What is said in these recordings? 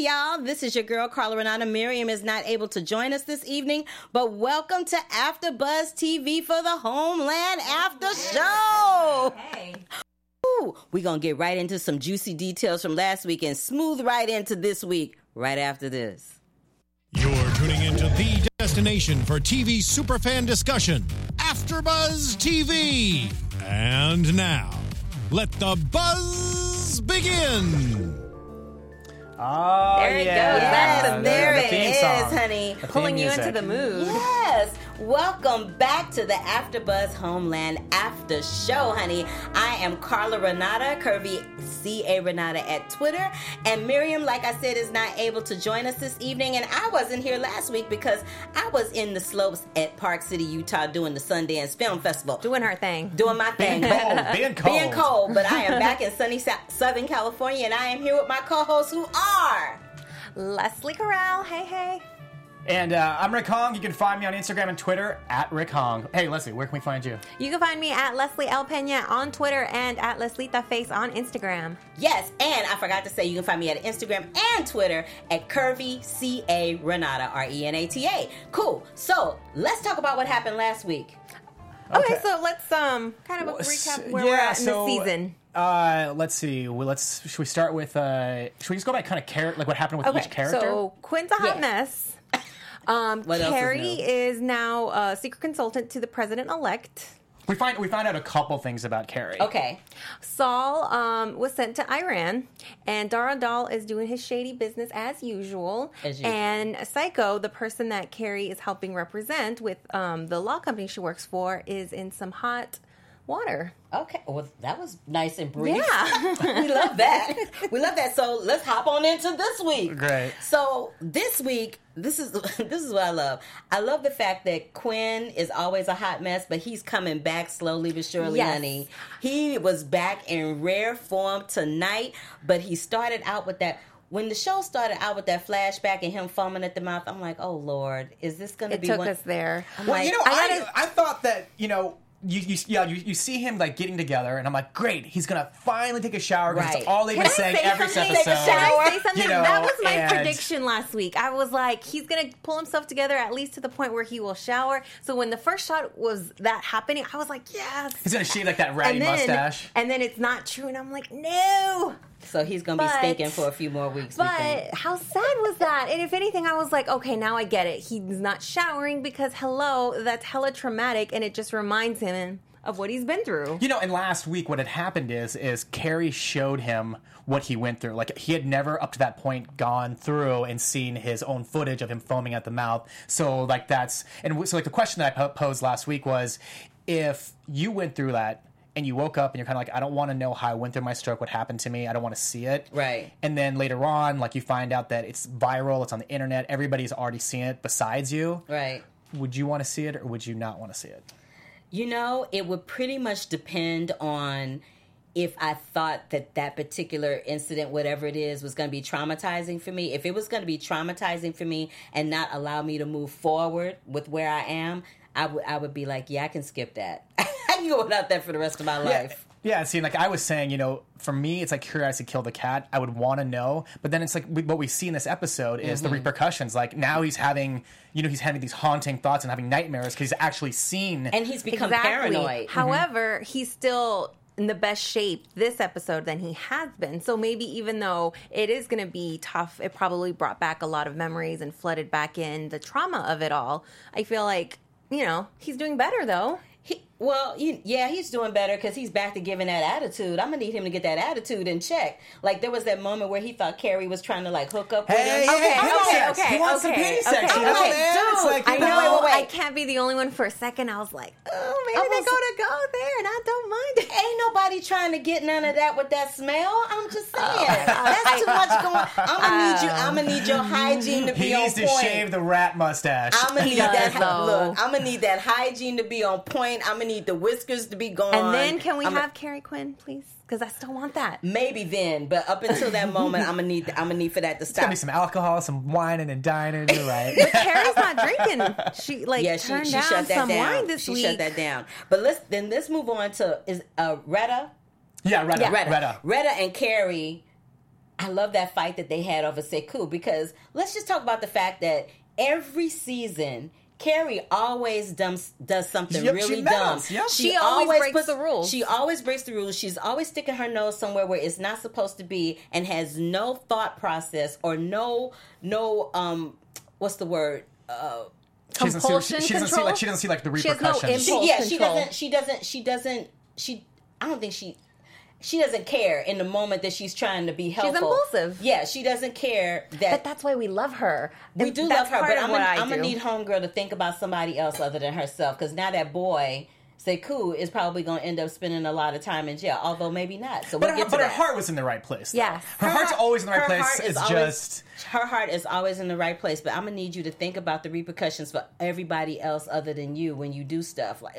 Hey, y'all. This is your girl, Carla Renata. Miriam is not able to join us this evening, but welcome to After Buzz TV for the Homeland After Show. Hey. Ooh, we're going to get right into some juicy details from last week and smooth right into this week right after this. You're tuning into the destination for TV superfan discussion, AfterBuzz TV. And now, let the buzz begin. Oh, There it yeah. goes. That's the- there the it theme is, honey. The Pulling you into the mood. Yes. Welcome back to the AfterBuzz Homeland After Show, honey. I am Carla Renata, Curvy CA Renata at Twitter. And Miriam, like I said, is not able to join us this evening. And I wasn't here last week because I was in the slopes at Park City, Utah doing the Sundance Film Festival. Doing her thing. Doing my thing. cold, being cold. Being cold, but I am back in sunny Sa- Southern California and I am here with my co hosts who are. Lesley Corral. Hey, hey. And uh, I'm Rick Hong. You can find me on Instagram and Twitter at Rick Hong. Hey, Lesley, where can we find you? You can find me at Leslie L. Pena on Twitter and at Leslita Face on Instagram. Yes, and I forgot to say you can find me at Instagram and Twitter at Curvy C A Renata R E N A T A. Cool. So let's talk about what happened last week. Okay, Okay. so let's um kind of a recap where yeah, we're at so, in the season. Uh, let's see. Well, let's. Should we start with? Uh, should we just go by kind of character, like what happened with Okay, each character? so Quinn's a hot Yeah. mess. Um, What else is Carrie new? is now a secret consultant to the president elect. we find we find out a couple things about Carrie. Okay. Saul um, was sent to Iran, and Dar Adal is doing his shady business as usual. As usual. And Sekou, the person that Carrie is helping represent with um, the law company she works for, is in some hot water. Okay. Well, that was nice and brief. Yeah. we love that. We love that. So let's hop on into this week. Great. So this week, this is this is what I love. I love the fact that Quinn is always a hot mess, but he's coming back slowly but surely, Yes. honey. He was back in rare form tonight, but he started out with that. When the show started out with that flashback and him foaming at the mouth, I'm like, oh Lord, is this going to be? It be took one? us there. I'm Well, like, you know, I I, gotta- I, thought that you know. You, you yeah you, you see him like getting together and I'm like great he's gonna finally take a shower because Right. all they've Can been I saying say every something? episode. Take a Can I say something? You know, that was my and- prediction last week. I was like, he's gonna pull himself together at least to the point where he will shower. So when the first shot was that happening, I was like, yes. He's gonna shave like that ratty and then, mustache. and then it's not true, and I'm like, no. So he's going to be stinking for a few more weeks. we. But how sad was that? And if anything, I was like, okay, now I get it. He's not showering because hello, that's hella traumatic, and it just reminds him of what he's been through. You know, and last week what had happened is is Carrie showed him what he went through. Like he had never up to that point gone through and seen his own footage of him foaming at the mouth. So like that's and so like the question that I posed last week was if you went through that and you woke up and you're kind of like I don't want to know how I went through my stroke, what happened to me. I don't want to see it. Right. And then later on like you find out that it's viral, it's on the internet, everybody's already seen it besides you. Right. Would you want to see it or would you not want to see it? You know, it would pretty much depend on if I thought that that particular incident, whatever it is, was going to be traumatizing for me. If it was going to be traumatizing for me and not allow me to move forward with where I am, I would I would be like, yeah, I can skip that. I can go without that for the rest of my life. Yeah, see, like I was saying, you know, for me, it's like curiosity killed the cat. I would want to know, but then it's like we- what we see in this episode is Mm-hmm. the repercussions. Like now he's having, you know, he's having these haunting thoughts and having nightmares because he's actually seen. And he's become paranoid. Mm-hmm. However, he's still in the best shape this episode than he has been. So maybe even though it is going to be tough, it probably brought back a lot of memories and flooded back in the trauma of it all. I feel like, you know, he's doing better though. He, well, you, yeah, he's doing better because he's back to giving that attitude. I'm gonna need him to get that attitude in check. Like there was that moment where he thought Carrie was trying to like hook up with Hey, him. hey, Okay, penny okay, okay, He wants some okay, penny okay, sex, you know, okay. man. It's like, I know, know, wait, wait, wait. I can't be the only one for a second. I was like, oh, maybe I they're going to go there, and I don't mind it. Ain't nobody trying to get none of that with that smell. I'm just oh, saying. Oh. That's too much going. I'm gonna need you. Oh. I'm gonna need your hygiene to be on point. he needs to shave the rat mustache. I'm gonna need that. Look, I'm gonna need that hygiene to be on point. I'm gonna need the whiskers to be gone. And then can we I'm have Carrie Quinn, please? Because I still want that. maybe then, but up until that moment, I'm gonna need. I'm gonna need for that to It's gonna stop. be some alcohol, some whining and dining. You're right. But Carrie's not drinking. She like yeah, she, turned she down shut that some down. wine this she week. shut that down. But let's then let's move on to is uh Reda. yeah, Reda. Reda. Reda. Reda and Carrie. I love that fight that they had over Sekou because let's just talk about the fact that every season. Carrie always does, does something Yep, really she dumb. yep. She always breaks the rules. She always breaks the rules. She's always sticking her nose somewhere where it's not supposed to be, and has no thought process or no no um what's the word uh She doesn't see, Compulsion she, she doesn't see control? like she doesn't see like the She has no repercussions. she, yeah she control. doesn't she doesn't she doesn't she I don't think she she doesn't care in the moment that she's trying to be helpful. She's impulsive. Yeah, she doesn't care that. But that's why we love her. we And do that's love her, part but of I'm what gonna, I I'm gonna need homegirl to think about somebody else other than herself because now that boy Sekou is probably going to end up spending a lot of time in jail, although maybe not. So we'll her, get to but her heart was in the right place. though. Yes. her, heart's heart- always in the right place. It's always- just her heart is always in the right place, but I'm gonna need you to think about the repercussions for everybody else other than you when you do stuff like.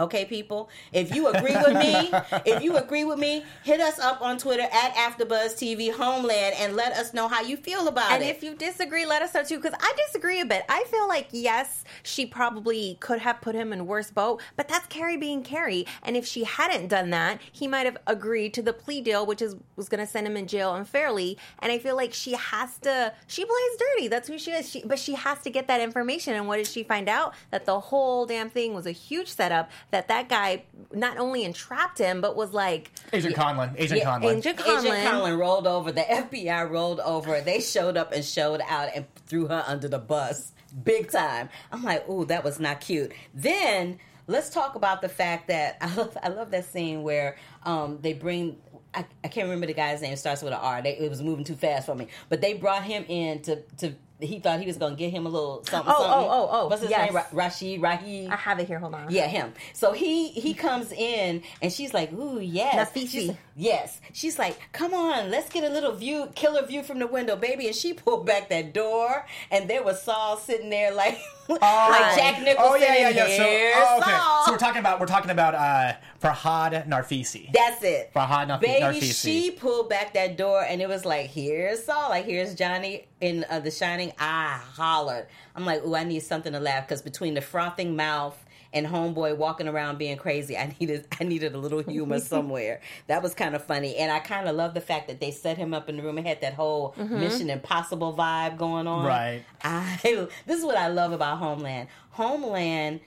Okay, people. If you agree with me, if you agree with me, hit us up on Twitter at AfterBuzz TV Homeland and let us know how you feel about And it. And if you disagree, let us know too. Because I disagree a bit. I feel like yes, she probably could have put him in worse boat, but that's Carrie being Carrie. And if she hadn't done that, he might have agreed to the plea deal, which is was going to send him in jail unfairly. And I feel like she has to. She plays dirty. That's who she is. She, but she has to get that information. And what did she find out? That the whole damn thing was a huge setup. That that guy not only entrapped him, but was like. Agent Conlin. Agent Yeah, Conlin. Agent Conlin. Agent Conlin rolled over. The FBI rolled over. They showed up and showed out and threw her under the bus big time. I'm like, ooh, that was not cute. Then let's talk about the fact that I love, I love that scene where um, they bring. I, I can't remember the guy's name. It starts with an R. They, it was moving too fast for me. But they brought him in to to. He thought he was going to get him a little something. Oh, oh, something. oh, oh, What's his yes. name? Ra- Rashid. Rahi. I have it here. Hold on. Yeah, him. So he he comes in and she's like, "Ooh, yes, Nafisi. She's- yes." She's like, "Come on, let's get a little view, killer view from the window, baby." And she pulled back that door, and there was Saul sitting there like like Jack Nicholson. Oh yeah, yeah, yeah. So, oh, okay. Saul. so we're talking about we're talking about uh, Farhad Nafisi. That's it. Farhad Narf- Baby, Nafisi. she pulled back that door and it was like, here's Saul, like here's Johnny in uh, The Shining. I hollered. I'm like, ooh, I need something to laugh because between the frothing mouth and homeboy walking around being crazy, I needed I needed a little humor somewhere. That was kind of funny, and I kind of love the fact that they set him up in the room and had that whole Mission Impossible vibe going on. Right. I this is what I love about Homeland. Homeland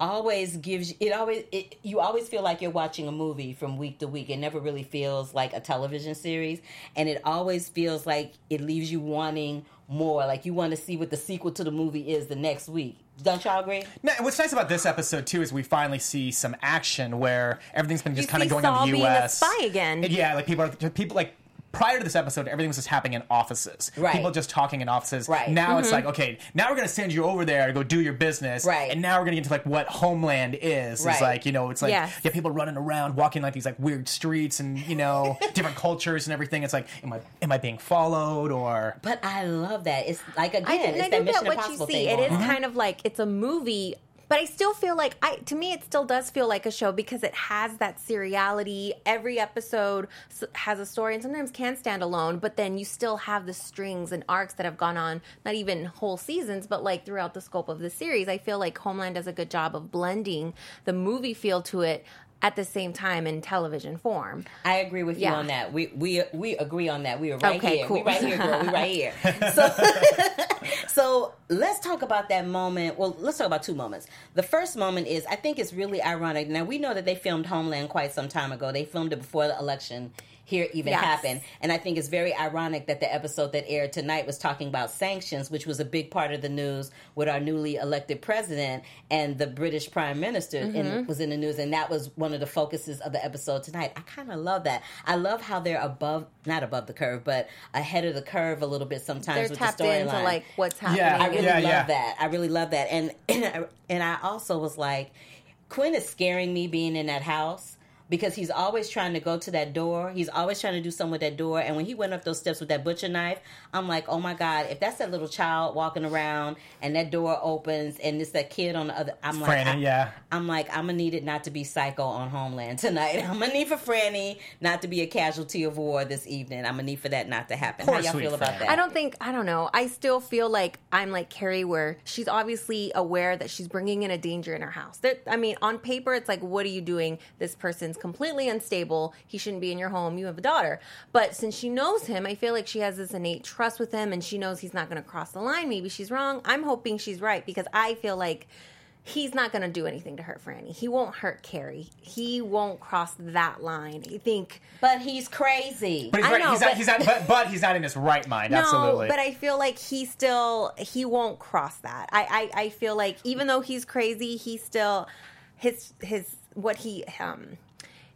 always gives you it always it, you always feel like you're watching a movie from week to week it never really feels like a television series and it always feels like it leaves you wanting more like you want to see what the sequel to the movie is the next week don't y'all agree Now, what's nice about this episode too is we finally see some action where everything's been just kind of going Saul on the being a U.S. spy again. And yeah, like people are people like. Prior to this episode, everything was just happening in offices. Right. People just talking in offices. Right. Now Mm-hmm. it's like, okay, now we're gonna send you over there to go do your business. Right. And now we're gonna get into like what Homeland is. Right. It's like, you know, it's like Yes. you have people running around, walking like these like weird streets and, you know, different cultures and everything. It's like, am I am I being followed or but i love that it's like again I, it's I that mission get what you impossible see. thing It is going on. kind of like it's a movie, but I still feel like I to me it still does feel like a show because it has that seriality. Every episode has a story and sometimes can stand alone, but then you still have the strings and arcs that have gone on not even whole seasons, but like throughout the scope of the series. I feel like Homeland does a good job of blending the movie feel to it at the same time in television form. I agree with you on that. We we we agree on that. We are right Okay, here. cool. We right here, girl. We right here. So so let's talk about that moment. Well, let's talk about two moments. The first moment is I think it's really ironic. Now we know that they filmed Homeland quite some time ago. They filmed it before the election here even Yes. happened. And I think it's very ironic that the episode that aired tonight was talking about sanctions, which was a big part of the news with our newly elected president and the British prime minister in, mm-hmm. was in the news. And that was one of the focuses of the episode tonight. I kind of love that. I love how they're above, not above the curve, but ahead of the curve a little bit sometimes They're with tapped the into storyline. like what's happening. Yeah, I really Yeah, love yeah. that. I really love that. And and I, and I also was like, Quinn is scaring me being in that house because he's always trying to go to that door. He's always trying to do something with that door. And when he went up those steps with that butcher knife, I'm like, oh my god, if that's that little child walking around and that door opens and it's that kid on the other, I'm like, Franny, I, yeah. I'm like, I'm gonna need it not to be psycho on Homeland tonight. I'm gonna need for Franny not to be a casualty of war this evening. I'm gonna need for that not to happen. Poor How y'all sweet feel about that? I don't think I don't know. I still feel like I'm like Carrie, where she's obviously aware that she's bringing in a danger in her house. There, I mean, on paper, it's like, what are you doing? This person's completely unstable. He shouldn't be in your home. You have a daughter. But since she knows him, I feel like she has this innate trust with him and she knows he's not going to cross the line. Maybe she's wrong. I'm hoping she's right because I feel like he's not going to do anything to hurt Franny. He won't hurt Carrie. He won't cross that line. I think. But he's crazy. But he's I right. know, he's, not, but- he's not. But, but he's not in his right mind. Absolutely. No, but I feel like he still he won't cross that. I, I I feel like even though he's crazy, he still his his what he um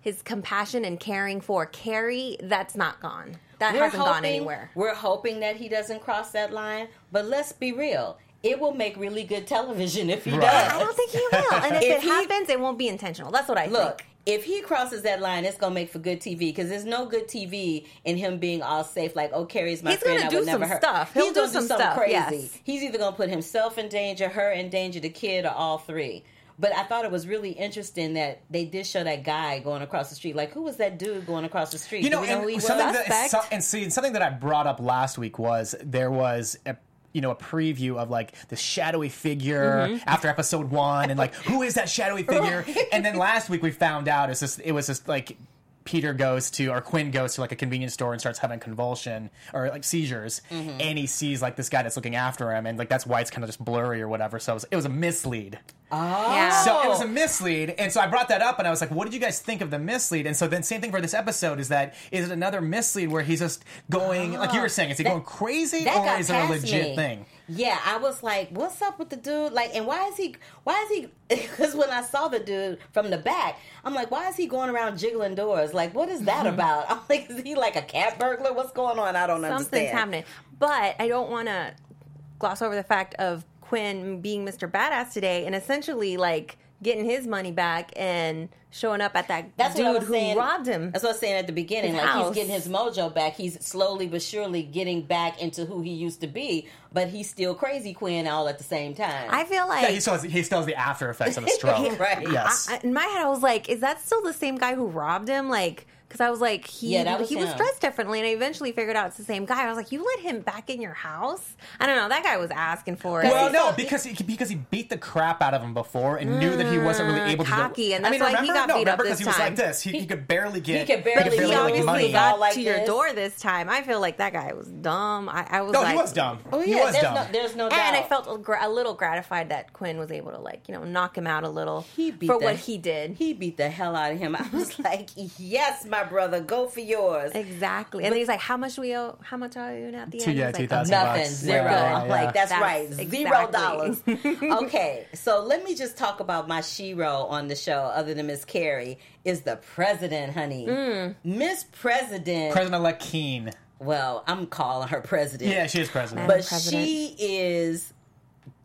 his compassion and caring for Carrie that's not gone. That hasn't gone anywhere. We're hoping that he doesn't cross that line. But let's be real. It will make really good television if he Right. does. I don't think he will. And if, If it he- happens, it won't be intentional. That's what I Look, think. if he crosses that line, it's gonna make for good TV because there's no good TV in him being all safe. Like, oh, Carrie's my He's friend. gonna I do would never some hurt. stuff. He'll He's do gonna do some something stuff, crazy. yes. He's either gonna put himself in danger, her in danger, the kid, or all three. But I thought it was really interesting that they did show that guy going across the street. Like, who was that dude going across the street? You know, know and was? something that, so- and see, something that I brought up last week was there was a you know a preview of like the shadowy figure Mm-hmm. after episode one, and like who is that shadowy figure? And then last week we found out it's just it was just like. Peter goes to, or Quinn goes to like a convenience store and starts having convulsion or like seizures, Mm-hmm. and he sees like this guy that's looking after him, and like that's why it's kind of just blurry or whatever. So it was, it was a mislead. Yeah. So it was a mislead, and so I brought that up, and I was like, "What did you guys think of the mislead?" And so then, same thing for this episode is that is it another mislead where he's just going, like you were saying, is he That- going crazy or is it a legit me. thing? Yeah, I was like, "What's up with the dude?" Like, and why is he? Why is he? Because when I saw the dude from the back, I'm like, "Why is he going around jiggling doors? Like, what is that mm-hmm. about?" I'm like, "Is he like a cat burglar? What's going on? I don't Something's understand." Something's happening. But I don't want to gloss over the fact of Quinn being Mr. Badass today and essentially like getting his money back and showing up at that That's dude what I was who saying. robbed him. That's what I was saying at the beginning. His like house. he's getting his mojo back. He's slowly but surely getting back into who he used to be. But he's still crazy Quinn all at the same time. I feel like Yeah, he still has, he still has the after effects of a stroke. Right. Yes. I, in my head, I was like, "Is that still the same guy who robbed him?" Like, because I was like, he Yeah, that was he was dressed differently, and I eventually figured out it's the same guy. I was like, "You let him back in your house?" I don't know. That guy was asking for it. well, no, thought- because he because he beat the crap out of him before and knew that he wasn't really able to. Mm, cocky, do, and I mean, that's why he remember? got no, beat up remember because he was like this. He, he could barely get. He could barely but He he barely obviously money. got All like to your door this time. I feel like that guy was dumb. I, I was No, like, he was dumb. oh he yeah, was there's dumb. no, there's no doubt. And I felt a, gra- a little gratified that Quinn was able to like you know knock him out a little He beat for the- what he did. He beat the hell out of him. I was like, "Yes, my brother, go for yours." exactly. And then he's like, "How much we owe? How much are you at the Two- end?" yeah, like, 2,000 Nothing, bucks. zero. Yeah, yeah. like, that's, That's right, zero dollars. okay, so let me just talk about my shiro on the show, other than Miss Carrie, is the president, honey. Mm. Miss President. President-elect Keane. well, I'm calling her president. Yeah, she is president. but President. she is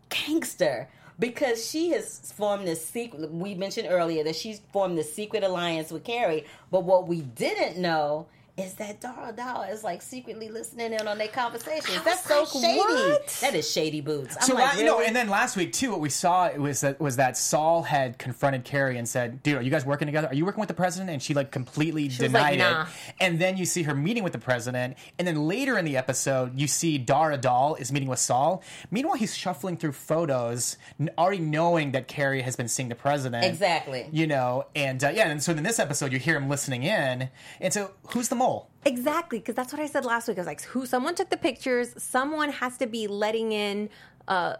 gangster because she has formed this secret. We mentioned earlier that she's formed this secret alliance with Carrie, but what we didn't know is that Dar Adal is like secretly listening in on their conversations. That's so like, shady. what? That is shady boots. I'm So like, la- you know, and then last week too, what we saw it was that was that Saul had confronted Carrie and said, "Dude, are you guys working together? Are you working with the president?" And she like completely was denied like, "Nah." it. And then you see her meeting with the president, and then later in the episode, you see Dar Adal is meeting with Saul. Meanwhile, he's shuffling through photos, already knowing that Carrie has been seeing the president. Exactly. You know, and uh, yeah, and so in this episode, you hear him listening in, and so who's the mole? Exactly, because that's what I said last week. I was like, "Who? Someone took the pictures. Someone has to be letting in a,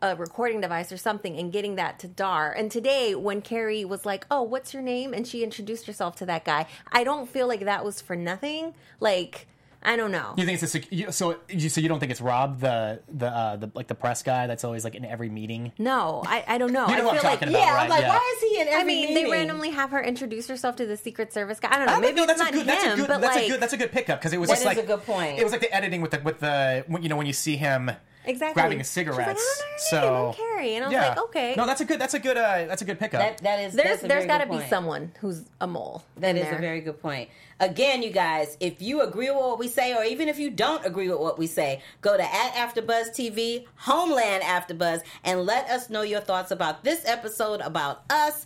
a recording device or something and getting that to Dar." And today, when Carrie was like, "Oh, what's your name?" and she introduced herself to that guy, I don't feel like that was for nothing. Like, I don't know. You think it's a sec- you, so? You, so you don't think it's Rob, the the uh, the like the press guy that's always like in every meeting? No, I, I don't know. You know I what I'm feel like talking about, yeah, right? I'm like, Yeah. why is he in every I mean, meeting? they randomly have her introduce herself to the Secret Service guy. I don't know. I Maybe don't know, it's that's not a good, that's him, a good, but that's like a good, that's a good pickup because it was That just is like a good point. It was like the editing with the with the when, you know when you see him Exactly. grabbing She's his like, "I don't know your name, so I'm Carrie," and I was yeah. like, okay. no, that's a good, that's a good, uh, that's a good pickup. that that is there's a there's got got to be someone who's a mole. That in is there. a very good point. Again, you guys, if you agree with what we say, or even if you don't agree with what we say, go to at AfterBuzz TV, Homeland AfterBuzz, and let us know your thoughts about this episode, about us,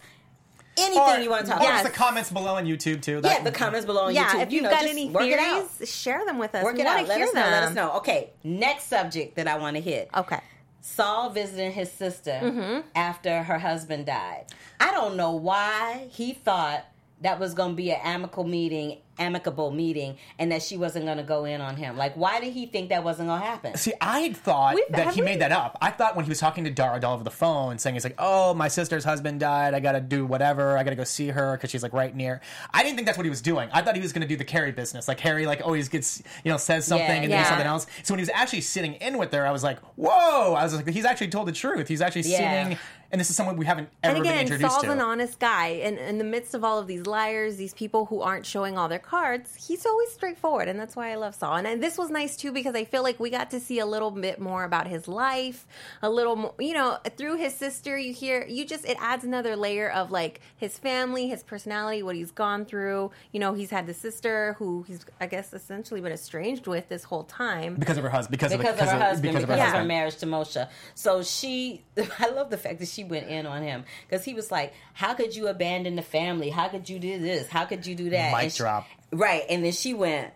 anything or, you want to talk or about. just the comments below on YouTube too. yeah, the comments below on yeah, YouTube. if you you've know, got any work it out. theories, share them with us. Work we it want out. to Let hear us know. them. Let us know. Okay, next subject that I want to hit. Okay. Saul visiting his sister Mm-hmm. after her husband died. I don't know why he thought that was going to be an amicable meeting, amicable meeting, and that she wasn't going to go in on him. Like, why did he think that wasn't going to happen? See, I thought We've- that he we- made that up. I thought when he was talking to Dar Adal over the phone, saying he's like, "Oh, my sister's husband died. I got to do whatever. I got to go see her because she's like right near." I didn't think that's what he was doing. I thought he was going to do the Carrie business. Like Harry, like always gets you know says something Yeah, and then yeah. does something else. So when he was actually sitting in with her, I was like, "Whoa!" I was like, "He's actually told the truth. He's actually Yeah. sitting." And this is someone we haven't ever and been again, introduced Saul's to. an honest guy, and in the midst of all of these liars, these people who aren't showing all their cards, he's always straightforward, and that's why I love Saul. And, and this was nice too because I feel like we got to see a little bit more about his life, a little more, you know, through his sister. You hear, you just it adds another layer of like his family, his personality, what he's gone through. You know, he's had the sister who he's, I guess, essentially been estranged with this whole time. because of her husband. Because, because of, of her husband, Because, because, of her of her husband. marriage to Moshe. So she, I love the fact that she went in on him because he was like, "How could you abandon the family? How could you do this? How could you do that?" Mic And she- drop. right, and then she went.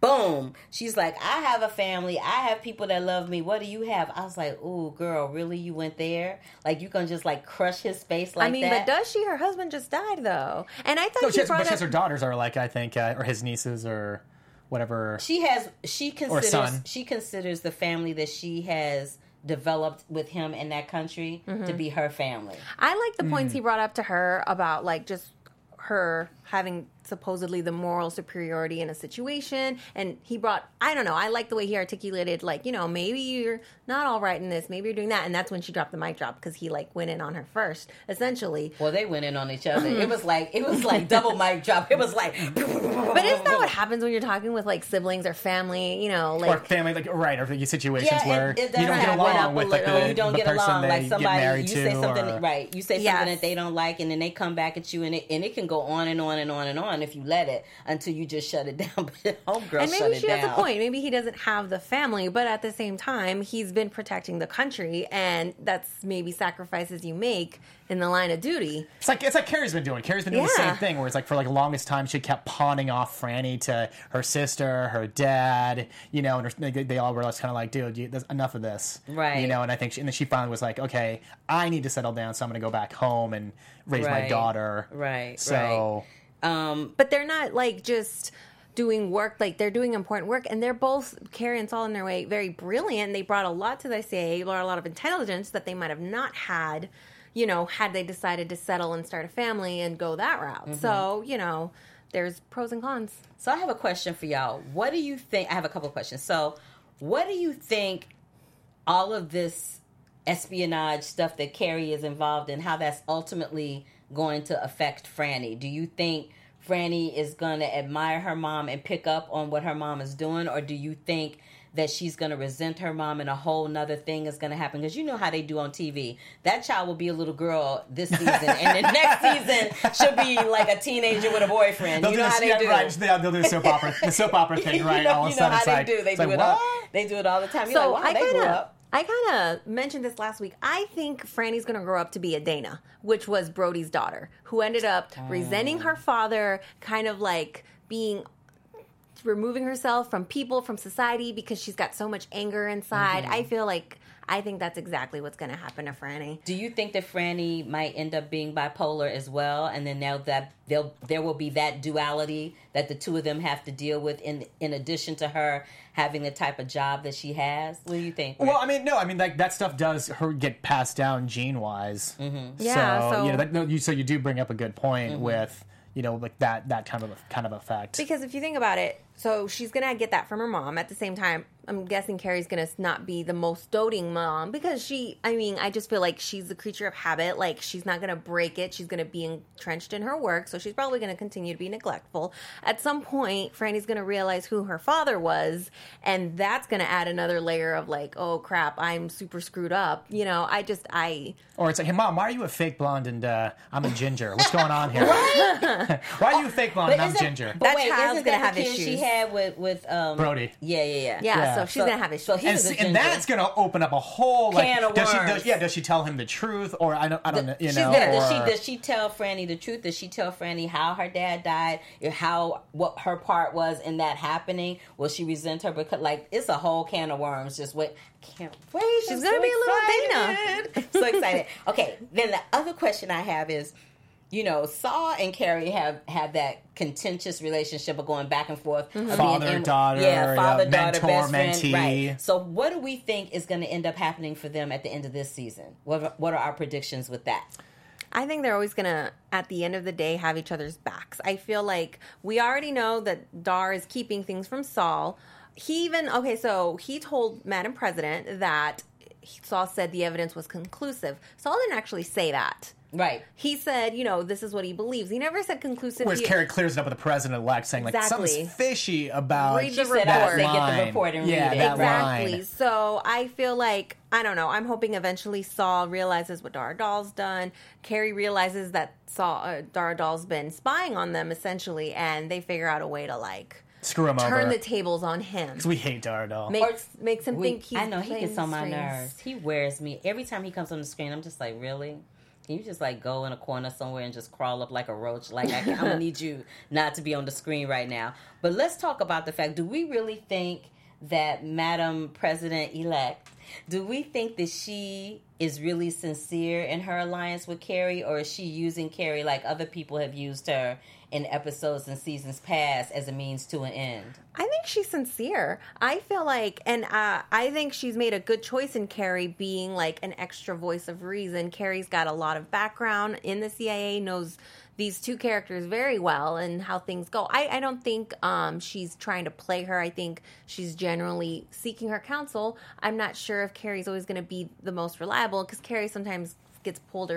Boom! She's like, I have a family. I have people that love me. What do you have? I was like, "Ooh, girl, really? You went there? Like you gonna just like crush his face like I mean, that?" but does she? Her husband just died though, and I thought No, she she has, brought but up her daughters are like I think, uh, or his nieces or whatever. she has she considers son. she considers the family that she has developed with him in that country to be her family. I like the points Mm. he brought up to her about like just her having supposedly the moral superiority in a situation and he brought I don't know, I like the way he articulated like, you know, maybe you're not all right in this, maybe you're doing that and that's when she dropped the mic drop because he like went in on her first essentially. Well, they went in on each other. It was mm. like it was like double mic drop. It was like, But isn't that what happens when you're talking with like siblings or family, you know, like or family, like right, or the situations Yeah, where it, it you don't does get along with like the, you don't the get person along. they Like somebody, married you to, say something or- right, you say Yes. something that they don't like, and then they come back at you, and it and it can go on and on and on and on if you let it until you just shut it down. But homegirl and shut maybe it she down. has a point. Maybe he doesn't have the family, but at the same time, he's been protecting the country, and that's maybe sacrifices you make in the line of duty. It's like it's like Carrie's been doing. Carrie's been doing the same thing, where it's like for like the longest time she kept pawning off Franny to her sister, her dad, you know, and her, they, they all were just kind of like, dude, you, there's enough of this, Right. You know, and I think she, and then she finally was like, okay, I need to settle down, so I'm going to go back home and raise my daughter, Right, So Um, But they're not like just doing work like they're doing important work and they're both Carrie and Saul in their way very brilliant they brought a lot to the CIA brought a lot of intelligence that they might have not had you know had they decided to settle and start a family and go that route so you know there's pros and cons So I have a question for y'all. What do you think? I have a couple of questions. So, what do you think all of this espionage stuff that Carrie is involved in, how that's ultimately going to affect Franny? Do you think Franny is going to admire her mom and pick up on what her mom is doing, or do you think? That she's gonna resent her mom and a whole nother thing is gonna happen because you know how they do on TV. That child will be a little girl this season, and the next season she'll be like a teenager with a boyfriend. they'll you do know this, how they yeah, do. right, they'll, they'll do the soap opera, the soap opera thing, you right? know, all of you know how they like, do. They do like, it all. They do it all the time. You're so like, wow, I they kind grew of up. I kind of mentioned this last week. I think Franny's going to grow up to be a Dana, which was Brody's daughter, who ended up oh. resenting her father, kind of like being removing herself from people, from society because she's got so much anger inside. Mm-hmm. I feel like I think that's exactly what's going to happen to Franny. Do you think that Franny might end up being bipolar as well, and then now that they'll there will be that duality that the two of them have to deal with in in addition to her having the type of job that she has? What do you think? Well, I mean, no, I mean, like that stuff does her get passed down gene wise. Mm-hmm. Yeah, so, so- you know, that, no, you, so you do bring up a good point with you know like that that kind of kind of effect. Because if you think about it, so she's gonna get that from her mom. At the same time, I'm guessing Carrie's gonna not be the most doting mom because she. I mean, I just feel like she's the creature of habit. Like she's not gonna break it. She's gonna be entrenched in her work, so she's probably gonna continue to be neglectful. At some point, Franny's gonna realize who her father was, and that's gonna add another layer of like, oh crap, I'm super screwed up. You know, I just I. Or it's like, hey, mom, why are you a fake blonde and uh, I'm a ginger? What's going on here? why are fake blonde and I'm isn't- ginger? But That wait, child's isn't gonna that have the kid she had with with um, Brody. Yeah, yeah, yeah. Yeah, Yeah. so she's So- gonna have issues. so he and, see- and that's going to open up a whole like Can of does she worms. does, yeah does she tell him the truth or I don't I don't know you She's know gonna, or, does she does she tell Franny the truth? Does she tell Franny how her dad died, how what her part was in that happening? Will she resent her because like it's a whole can of worms? Just wait, can't wait. She's I'm gonna so be a little excited. so excited. Okay, then the other question I have is. You know, Saul and Carrie have have that contentious relationship of going back and forth, mm-hmm. of being Father, in- daughter, yeah, father, yeah, daughter, mentor, best friend, mentee. right? So, what do we think is going to end up happening for them at the end of this season? What What are our predictions with that? I think they're always gonna, at the end of the day, have each other's backs. I feel like we already know that Dar is keeping things from Saul. He even okay, so he told Madam President that Saul said the evidence was conclusive. Saul didn't actually say that. Right. He said, you know, this is what he believes. He never said conclusive. Whereas He- Carrie clears it up with the president elect, saying like Exactly. something's fishy about Read the She said, report. "I say get the report and yeah, read it." that Exactly. line. So I feel like I don't know. I'm hoping eventually Saul realizes what Dar Adal's done. Carrie realizes that Saul uh, Dar Adal's been spying on them essentially, and they figure out a way to like Screw him turn over. the tables on him. Because we hate Dar Adal. Makes makes him We- think he's. I know he playing gets on my strings. nerves. He wears me every time he comes on the screen. I'm just like, really? Can you just like go in a corner somewhere and just crawl up like a roach? Like I, I'm gonna need you not to be on the screen right now. But let's talk about the fact: Do we really think that Madam President elect? Do we think that she is really sincere in her alliance with Carrie, or is she using Carrie like other people have used her in episodes and seasons past as a means to an end? I think she's sincere. I feel like, and uh, I think she's made a good choice in Carrie being like an extra voice of reason. Carrie's got a lot of background in the CIA, knows these two characters very well and how things go. I, I don't think um, she's trying to play her. I think she's generally seeking her counsel. I'm not sure if Carrie's always going to be the most reliable because Carrie sometimes gets pulled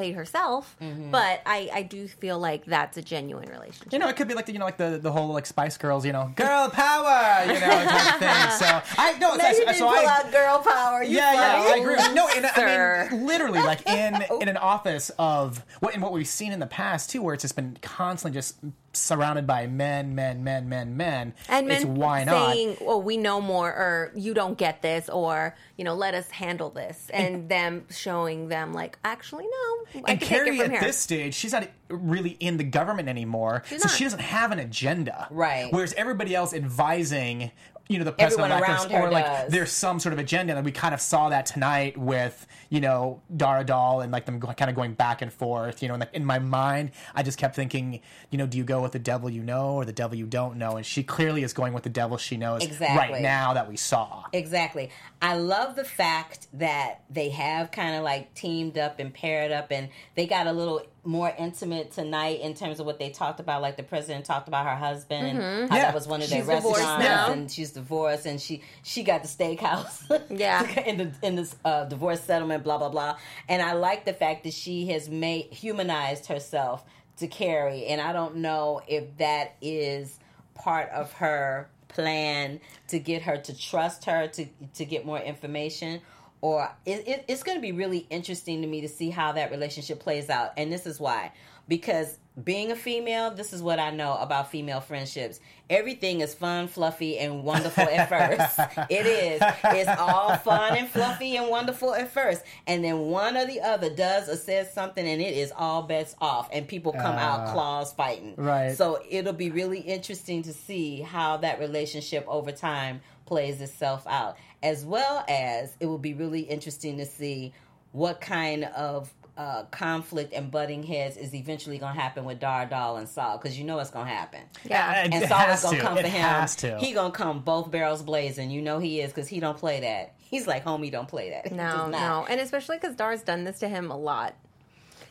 played herself. Mm-hmm. But I, I do feel like that's a genuine relationship. You know, it could be like the, you know, like the, the whole like Spice Girls, you know, girl power, you know, type of thing. So I no, Now you that's, didn't so pull I, out girl power. You yeah, yeah. I agree. No, and, I mean, literally, like in in an office of what in what we've seen in the past too, where it's just been constantly just surrounded by men, men, men, men, men. and it's men why not? saying, "Well, we know more," or "You don't get this," or you know, "Let us handle this," and them showing them like, "Actually, no, I and Carrie at here." this stage, she's not really in the government anymore, so not. she doesn't have an agenda. Right. Whereas everybody else advising, you know, the president Everyone electors, around her or like does. there's some sort of agenda, and we kind of saw that tonight with you know Dar Adal and like them go, kind of going back and forth. You know, and like in my mind, I just kept thinking, you know, do you go with the devil you know or the devil you don't know? And she clearly is going with the devil she knows Exactly. right now that we saw. Exactly. I love the fact that they have kind of like teamed up and paired up, and they got a little more intimate tonight in terms of what they talked about. Like the president talked about her husband and how Yeah. that was one of their Mm-hmm. She's divorced restaurants, now. and she's divorced, and she she got the steakhouse. Yeah. in the in this uh, divorce settlement, blah blah blah. And I like the fact that she has made humanized herself to Carrie, and I don't know if that is part of her plan to get her to trust her to to get more information or it, it, it's going to be really interesting to me to see how that relationship plays out. And this is why. Because being a female this is what i know about female friendships. Everything is fun fluffy and wonderful at first. It is. It's all fun and fluffy and wonderful at first. And then one or the other does or says something and it is all bets off. And people come out Uh, claws fighting. Right. so it'll be really interesting to see how that relationship over time plays itself out, as well as it will be really interesting to see what kind of uh, conflict and butting heads is eventually going to happen with Dar Adal and Saul, because you know it's going to happen. Yeah. It And Saul is gonna come for him. has to. He gonna come both barrels blazing. You know he is because he don't play that. He's like, homie, don't play that. No, no, and especially because Dar's done this to him a lot.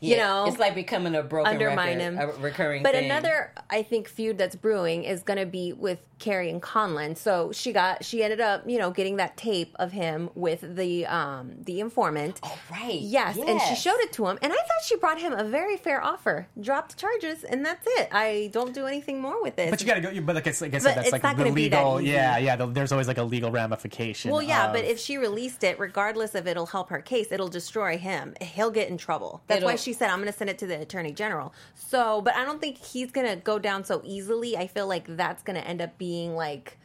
You Yeah, know, it's like becoming a broken undermine record, him. a recurring. But thing. another, I think, feud that's brewing is going to be with Carrie and Conlon. So she got, she ended up, you know, getting that tape of him with the um the informant. Oh, right. Yes, and she showed it to him, and I thought she brought him a very fair offer. Dropped charges, and that's it. I don't do anything more with it. But you got to go. But like, it's, like I But said, that's like not the gonna be that legal. Yeah, yeah. The, there's always like a legal ramification. Well, yeah, of- but if she released it, regardless if it'll help her case, it'll destroy him. He'll get in trouble. That's why It'll- she said, "I'm going to send it to the attorney general." So, but I don't think he's going to go down so easily. I feel like that's going to end up being like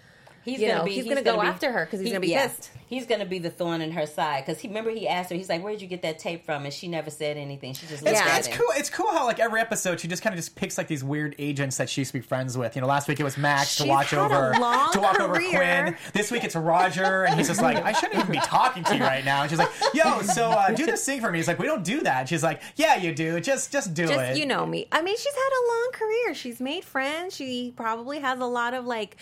He's you gonna know, be. he's, gonna, go be- after her because he's he- gonna be yeah. pissed. He's gonna be the thorn in her side because he remember he asked her. He's like, "Where'd you get that tape from?" And she never said anything. She just looked It's, Yeah. at it's him. cool. It's cool how like every episode she just kind of just picks like these weird agents that she used to be friends with. You know, last week it was Max to watch over long to watch over. Quinn. This week it's Roger, and he's just like, I shouldn't even be talking to you right now. And she's like, Yo, so uh, do this thing for me. He's like, We don't do that. She's like, Yeah, you do. Just just do Just it. you know me. I mean, she's had a long career. She's made friends. She probably has a lot of like,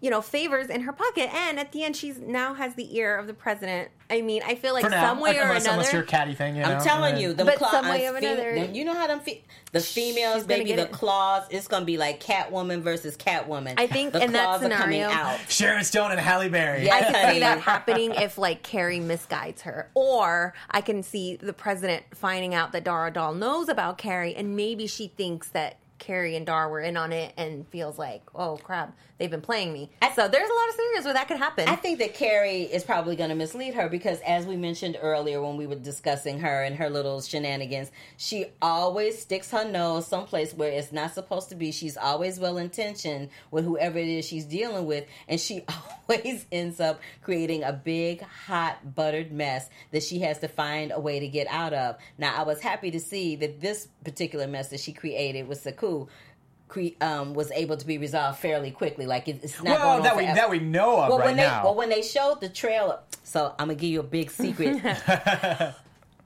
you know, favors in her pocket. And at the end, she's now has the ear of the president. I mean, I feel like for now, some way or unless, another. unless you're catty thing. You know? I'm telling you, them But claw- some way uh, or another- you know how them fe- the females, She's gonna baby, get the it. claws. It's gonna be like Catwoman versus Catwoman. I think the in that claws are coming scenario- out. Sharon Stone and Halle Berry. Yeah. I can see that happening if like Carrie misguides her, or I can see the president finding out that Dar Adal knows about Carrie, and maybe she thinks that Carrie and Dar were in on it and feels like, oh crap, they've been playing me. so there's a lot of scenarios where that could happen. I think that Carrie is probably going to mislead her because, as we mentioned earlier when we were discussing her and her little shenanigans, she always sticks her nose someplace where it's not supposed to be. She's always well intentioned with whoever it is she's dealing with, and she always ends up creating a big, hot, buttered mess that she has to find a way to get out of. Now, I was happy to see that this particular mess that she created with Sekou. Cre- um, was able to be resolved fairly quickly. Like it, it's not Well, going on that we forever that we know of well, right when they now. well when they showed the trailer, so I'm gonna give you a big secret.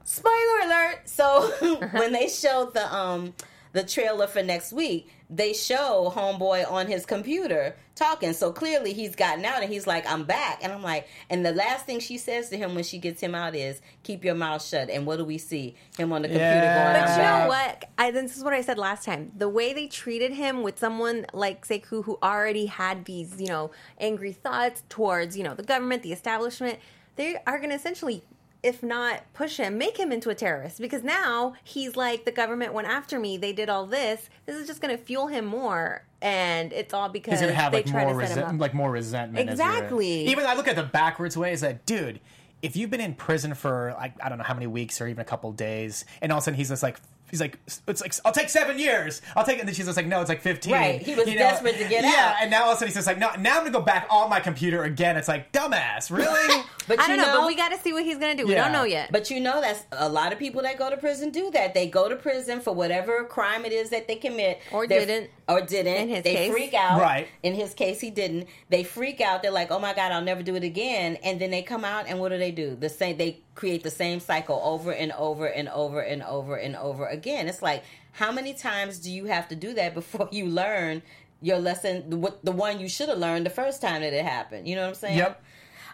Spoiler alert! So when they showed the um the trailer for next week, they show Homeboy on his computer talking. So clearly he's gotten out and he's like, I'm back. And I'm like, and the last thing she says to him when she gets him out is, keep your mouth shut. And what do we see? Him on the computer Yeah. going, But I'm you back. know what? I, this is what I said last time. The way they treated him with someone like Sekou, who already had these, you know, angry thoughts towards, you know, the government, the establishment, they are going to essentially, if not push him, make him into a terrorist. Because now he's like, the government went after me. They did all this. This is just going to fuel him more. And it's all because He's gonna have they like try more to set him up. like more resentment. Exactly. Even I look at the backwards way is that, dude, if you've been in prison for like I don't know how many weeks or even a couple days, and all of a sudden he's just like. He's like, it's like, I'll take seven years. I'll take it. And then she's just like, no, it's like 15. Right. He was You desperate to get yeah, out. and now all of a sudden he's just like, no, now I'm going to go back on my computer again. It's like, dumbass, really? But I you don't know, but we got to see what he's going to do. We don't know yet. But you know, that's a lot of people that go to prison do that. They go to prison for whatever crime it is that they commit, Or They're- didn't. or didn't. In his they case. freak out. Right. In his case, he didn't. They freak out. They're like, "Oh my god, I'll never do it again." And then they come out, and what do they do? The same. They create the same cycle over and over and over and over and over again. It's like, how many times do you have to do that before you learn your lesson? The, what- the one you should have learned the first time that it happened. You know what I'm saying? Yep.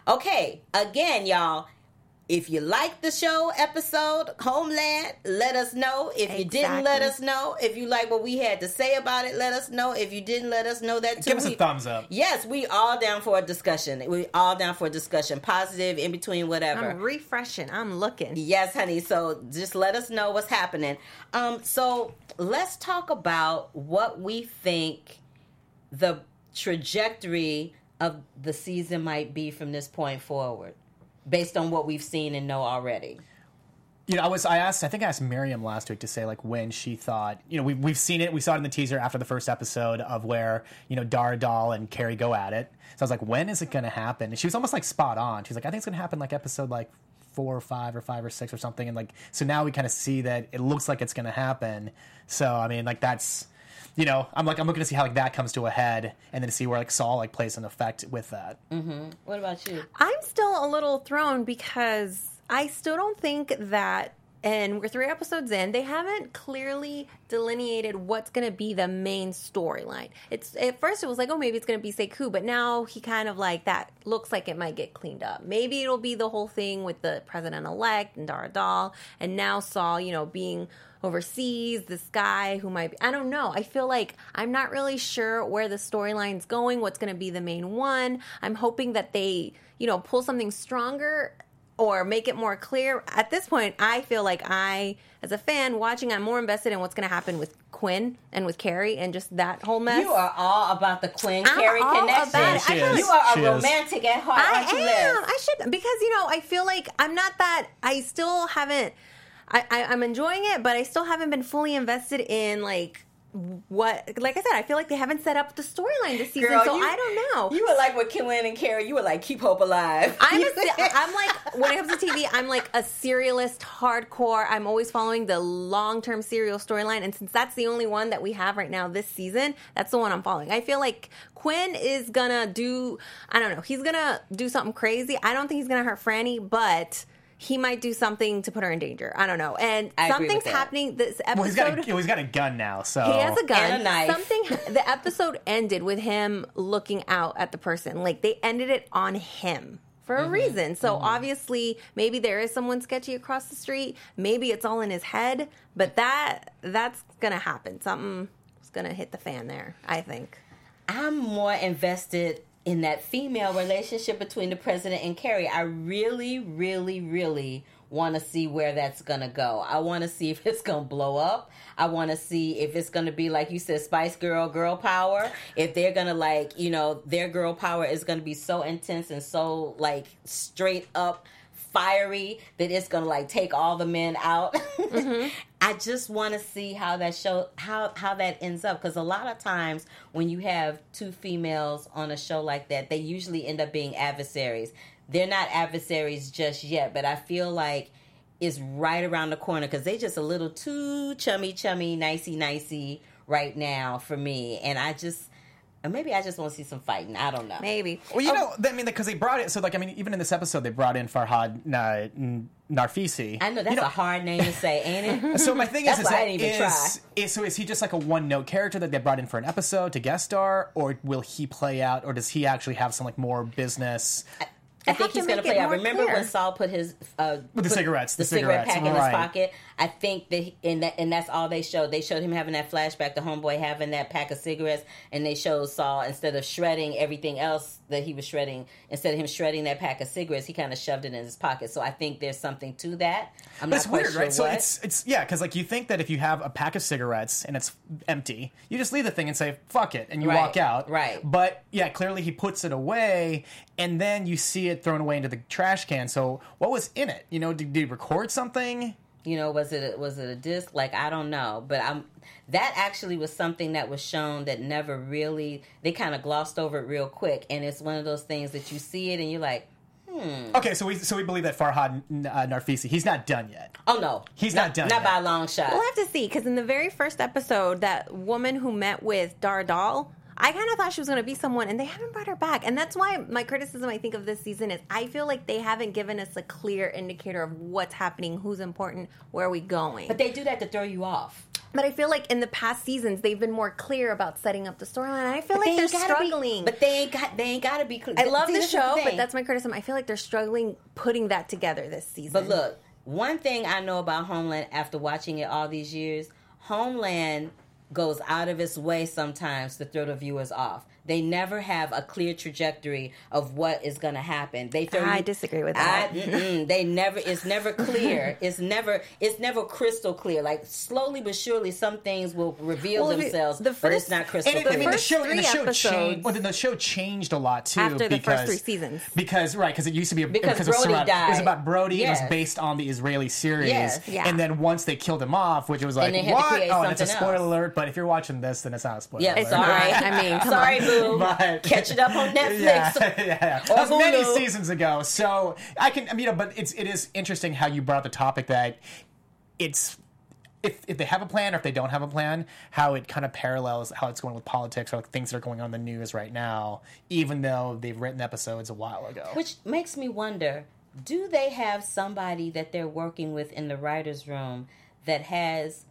Okay, again, y'all. If you like the show episode Homeland, let us know. If you didn't, let us know. If you like what we had to say about it, let us know. If you didn't, let us know that too. Give us a thumbs up. Yes, we all down for a discussion. We all down for a discussion, positive, in between, whatever. I'm refreshing. I'm looking. Yes, honey. So just let us know what's happening. Um, so let's talk about what we think the trajectory of the season might be from this point forward, based on what we've seen and know already. You know, I was I asked I think I asked Miriam last week to say like when she thought you know we we've seen it we saw it in the teaser after the first episode of where you know Dar Adal and Carrie go at it. So I was like, when is it going to happen? And she was almost like spot on. She's like, I think it's going to happen like episode like four or five or five or six or something. And like so now we kind of see that it looks like it's going to happen. So I mean like that's you know I'm like I'm looking to see how like that comes to a head and then to see where like Saul like plays an effect with that. Mm-hmm. What about you? I'm still a little thrown because I still don't think that, and we're three episodes in, they haven't clearly delineated what's going to be the main storyline. It's at first it was like, oh, maybe it's going to be Sekou, but now he kind of like that looks like it might get cleaned up. Maybe it'll be the whole thing with the president elect and Dar Adal, and now Saul, you know, being overseas, this guy who might be, I don't know. I feel like I'm not really sure where the storyline's going, what's going to be the main one. I'm hoping that they, you know, pull something stronger or make it more clear. At this point, I feel like I, as a fan watching, I'm more invested in what's going to happen with Quinn and with Carrie and just that whole mess. You are all about the Quinn Carrie connection. about it. I feel like- you are She a is. romantic at heart, I aren't am. Liz? I should because you know I feel like I'm not that. I still haven't. I, I I'm enjoying it, but I still haven't been fully invested in like what like I said, I feel like they haven't set up the storyline this season, Girl, so you- I don't know. You were like with Killian and Carrie. You were like, keep hope alive. I'm a, I'm like when it comes to TV, I'm like a serialist, hardcore. I'm always following the long term serial storyline, and since that's the only one that we have right now this season, that's the one I'm following. I feel like Quinn is gonna do. I don't know. He's gonna do something crazy. I don't think he's gonna hurt Franny, but. He might do something to put her in danger. I don't know. And I agree something's with that. happening this episode. Well, he's got a, he's got a gun now, so He has a gun. And a knife. Something. The episode ended with him looking out at the person. Like they ended it on him for Mm-hmm. a reason. So obviously, maybe there is someone sketchy across the street. Maybe it's all in his head. But that that's gonna happen. Something's gonna hit the fan there. I think. I'm more invested in that female relationship between the president and Carrie, I really, really, really want to see where that's going to go. I want to see if it's going to blow up. I want to see if it's going to be, like you said, Spice Girl, girl power. If they're going to, like, you know, their girl power is going to be so intense and so, like, straight up fiery that it's gonna like take all the men out. Mm-hmm. I just want to see how that show how how that ends up because a lot of times when you have two females on a show like that, they usually end up being adversaries. They're not adversaries just yet, but I feel like it's right around the corner because they just a little too chummy, chummy, nicey, nicey right now for me, and I just. Or maybe I just want to see some fighting. I don't know. Maybe. Well, you know, I mean, because they brought it. So, like, I mean, even in this episode, they brought in Farhad N- Nafisi. I know that's You a hard name to say, ain't it? So my thing That's is, is, why I didn't even is, is so is he just like a one note character that they brought in for an episode to guest star, or will he play out, or does he actually have some like more business? I have think to he's going to play out. Remember clear. when Saul put his uh, With the cigarettes, the, the cigarette cigarettes, pack in his pocket? I think that, and that, and that's all they showed. They showed him having that flashback, the homeboy having that pack of cigarettes, and they showed Saul instead of shredding everything else that he was shredding, instead of him shredding that pack of cigarettes, he kind of shoved it in his pocket. So I think there's something to that. I'm That's not weird, sure right? So it's it's yeah, because like you think that if you have a pack of cigarettes and it's empty, you just leave the thing and say "fuck it" and you Right, walk out. right. But yeah, clearly he puts it away, and then you see it thrown away into the trash can. So what was in it? You know, did, did he record something? You know was it a, was it a disc? Like i don't know but i'm that actually was something that was shown that never really they kind of glossed over it real quick. And it's one of those things that you see it and you're like hmm. Okay, so we so we believe that Farhad uh, Nafisi he's not done yet. oh no. He's not done not yet. by a long shot. We'll have to see because in the very first episode, that woman who met with Dar Adal, I kind of thought she was going to be someone, and they haven't brought her back. And that's why my criticism, I think, of this season is I feel like they haven't given us a clear indicator of what's happening, who's important, where are we going. but they do that to throw you off But I feel like in the past seasons, they've been more clear about setting up the storyline. I feel But like they they're gotta be- struggling. but they ain't got they ain't got to be clear I love See, the show, but that's my criticism. I feel like they're struggling putting that together this season. But look, one thing I know about Homeland after watching it all these years, Homeland goes out of its way sometimes to throw the viewers off. They never have a clear trajectory of what is going to happen. They throw I you- disagree with that. I, they never. It's never clear. it's never. It's never crystal clear. Like slowly but surely, some things will reveal Well, themselves, the but it's first- not crystal And it, clear. I mean, the show, the show changed. Well, the show changed a lot too After the first because, three seasons. Because right, because it used to be a, Because it was Brody surround- It was about Brody. It was based on the Israeli series. Yes. Yeah. And then once they killed him off, which was like they what? Oh, and it's a spoiler else. alert. But if you're watching this, then it's not a spoiler. yeah, alert. sorry. I mean, come sorry, on. But- Catch it up on Netflix. Yeah, yeah, yeah. Or That many seasons ago. So I can, I mean, you know, but it's it is interesting how you brought up the topic that it's if if they have a plan or if they don't have a plan, how it kind of parallels how it's going with politics or like things that are going on in the news right now, even though they've written episodes a while ago. Which makes me wonder do they have somebody that they're working with in the writer's room that has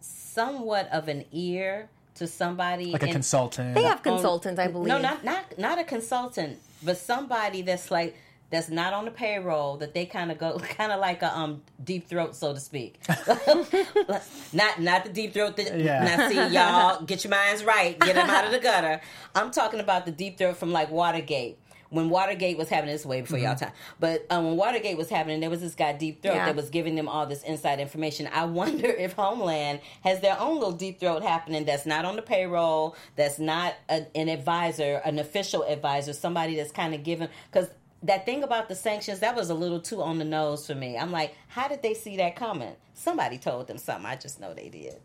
somewhat of an ear to somebody? like a in- consultant. they have on- consultants, I believe. No, not, not, not a consultant, but somebody that's like. That's not on the payroll. That they kind of go, kind of like a um deep throat, so to speak. not not the deep throat. That, Yeah. Now see, y'all, get your minds right. Get them out of the gutter. I'm talking about the deep throat from like Watergate. When Watergate was happening, this way before y'all time. But um, when Watergate was happening, there was this guy Deep Throat Yeah. that was giving them all this inside information. I wonder if Homeland has their own little Deep Throat happening that's not on the payroll, that's not a, an advisor, an official advisor, somebody that's kind of given because. That thing about the sanctions, that was a little too on the nose for me. I'm like, how did they see that coming? Somebody told them something. I just know they did.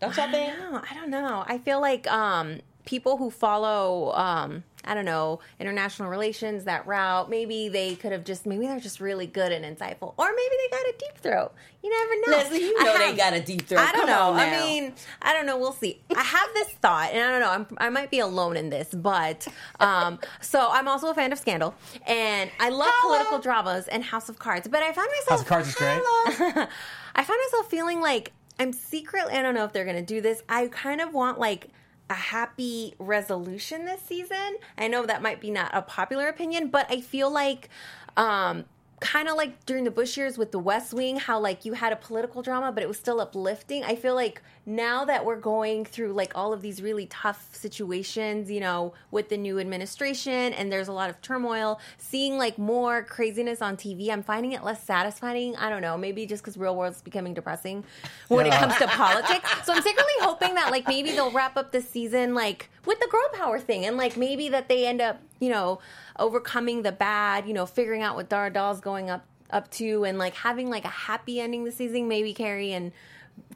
Don't y'all think? No, I don't know. I feel like um, people who follow, um, I don't know, international relations, that route, maybe they could have just, maybe they're just really good and insightful. Or maybe they got a deep throat. You never know. Lesley, you I know they got a deep throat. I don't Come know. I mean, I don't know. We'll see. I have this thought, and I don't know. I'm, I might be alone in this, but um, so I'm also a fan of Scandal, and I love Hello. political dramas and House of Cards. But I found myself House of Cards is great. I found myself feeling like I'm secretly, I don't know if they're going to do this. I kind of want like a happy resolution this season. I know that might be not a popular opinion, but I feel like, um, kind of like during the Bush years with the West Wing, how like you had a political drama, but it was still uplifting. I feel like now that we're going through like all of these really tough situations, you know, with the new administration and there's a lot of turmoil, seeing like more craziness on TV, I'm finding it less satisfying. I don't know, maybe just because real world's becoming depressing when it comes to politics. So I'm secretly hoping that like maybe they'll wrap up this season like with the girl power thing and like maybe that they end up, you know, overcoming the bad, you know, figuring out what Dar Adal's going up up to and like having like a happy ending this season, maybe Carrie and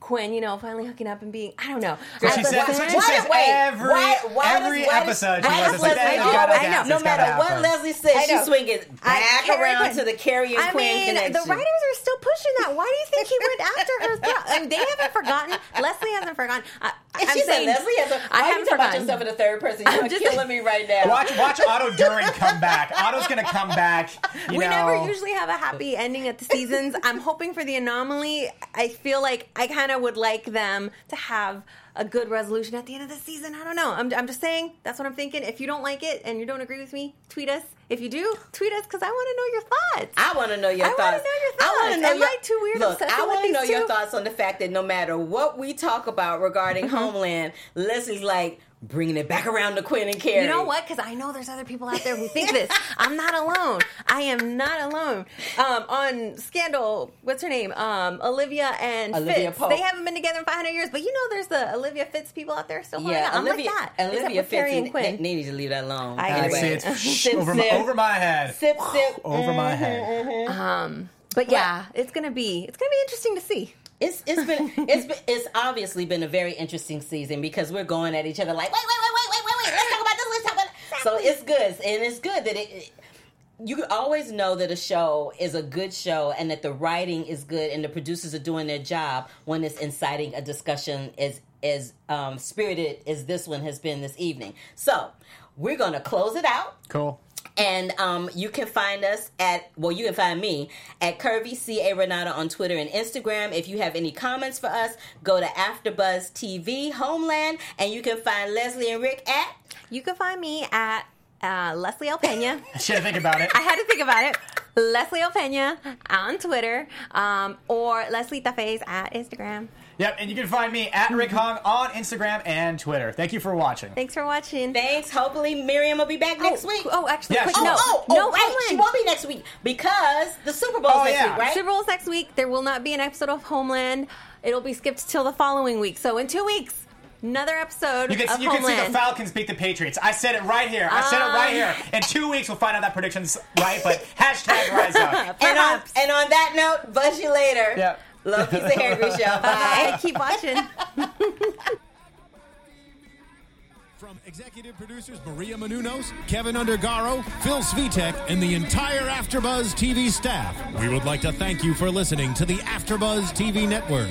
Quinn, you know, finally hooking up and being I don't know. She At says, what she Why- says wait, every, why- why every does- episode. why she does was like, Lesley "Hey, you do- gotta I know. No matter what happen." Lesley says, I she know. swing it I- back Carrie around Quinn. to the Carrie and I Quinn mean, connection. the writers are still pushing that. Why do you think he went after her? I mean, they haven't forgotten. Lesley hasn't forgotten. I, she said saying Lesley has a. I Why haven't forgotten. yourself in the third person? You're killing me right now. Watch, watch Otto Düring come back. Otto's gonna come back. You we never usually have a happy ending at the seasons. I'm hoping for the anomaly. I feel like I kind of would like them to have a good resolution at the end of the season. I don't know. I'm, I'm just saying that's what I'm thinking. If you don't like it and you don't agree with me, tweet us. If you do, tweet us because I want to know your thoughts. I want to know your thoughts. I wanna know your I want to thoughts. know Am your I too weird Look, I want to know your thoughts on the fact that no matter what we talk about regarding Mm-hmm. Homeland, Lesley's like bringing it back around to Quinn and Carrie. You know what? Because I know there's other people out there who think this. I'm not alone. I am not alone. Um, on Scandal, what's her name? Um, Olivia and Olivia Fitz. Pope. They haven't been together in 500 years, but you know there's the Olivia Fitz people out there still Yeah, out. I'm Olivia. like that. Olivia with Carrie Fitz and and Quinn. They need to leave that alone. I I agree. see Anyway. it's Sip, over, my, sip. over my head. Sip, sip. Over my head. Um, but yeah, it's gonna be it's gonna be interesting to see. It's it's been it's been, it's obviously been a very interesting season because we're going at each other like wait wait wait wait wait wait wait let's talk about this let's talk about that. so it's good and it's good that it, it you can always know that a show is a good show and that the writing is good and the producers are doing their job when it's inciting a discussion as as um, spirited as this one has been this evening. So we're gonna close it out. Cool. And um, you can find us at, well, you can find me at Curvy C.A. Renata on Twitter and Instagram. If you have any comments for us, go to AfterBuzz TV Homeland, and you can find Lesley and Rick at. You can find me at uh, Leslie El Pena. Should have think about it. I had to think about it. Leslie El Pena on Twitter, um, or Leslie Tafays at Instagram. Yep, and you can find me at Rick Hong on Instagram and Twitter. Thank you for watching. Thanks for watching. Thanks. Hopefully, Miriam will be back next oh, week. Oh, actually, Yeah, quick she note. oh, oh, no, right. Homeland. She won't be next week because the Super Bowl Oh, next yeah. week, right? Super Bowl's next week. There will not be an episode of Homeland. It'll be skipped till the following week. So in two weeks, another episode You can, of you can see the Falcons beat the Patriots. I said it right here. I said it right here. Uh. In two weeks, we'll find out that prediction's right, but hashtag rise up. and, on, and on that note, buzz you later. Yep. Love, peace, and hair grease, y'all. Bye. Bye. Keep watching. From executive producers Maria Menounos, Keven Undergaro, Phil Svitek, and the entire AfterBuzz TV staff, we would like to thank you for listening to the AfterBuzz TV network.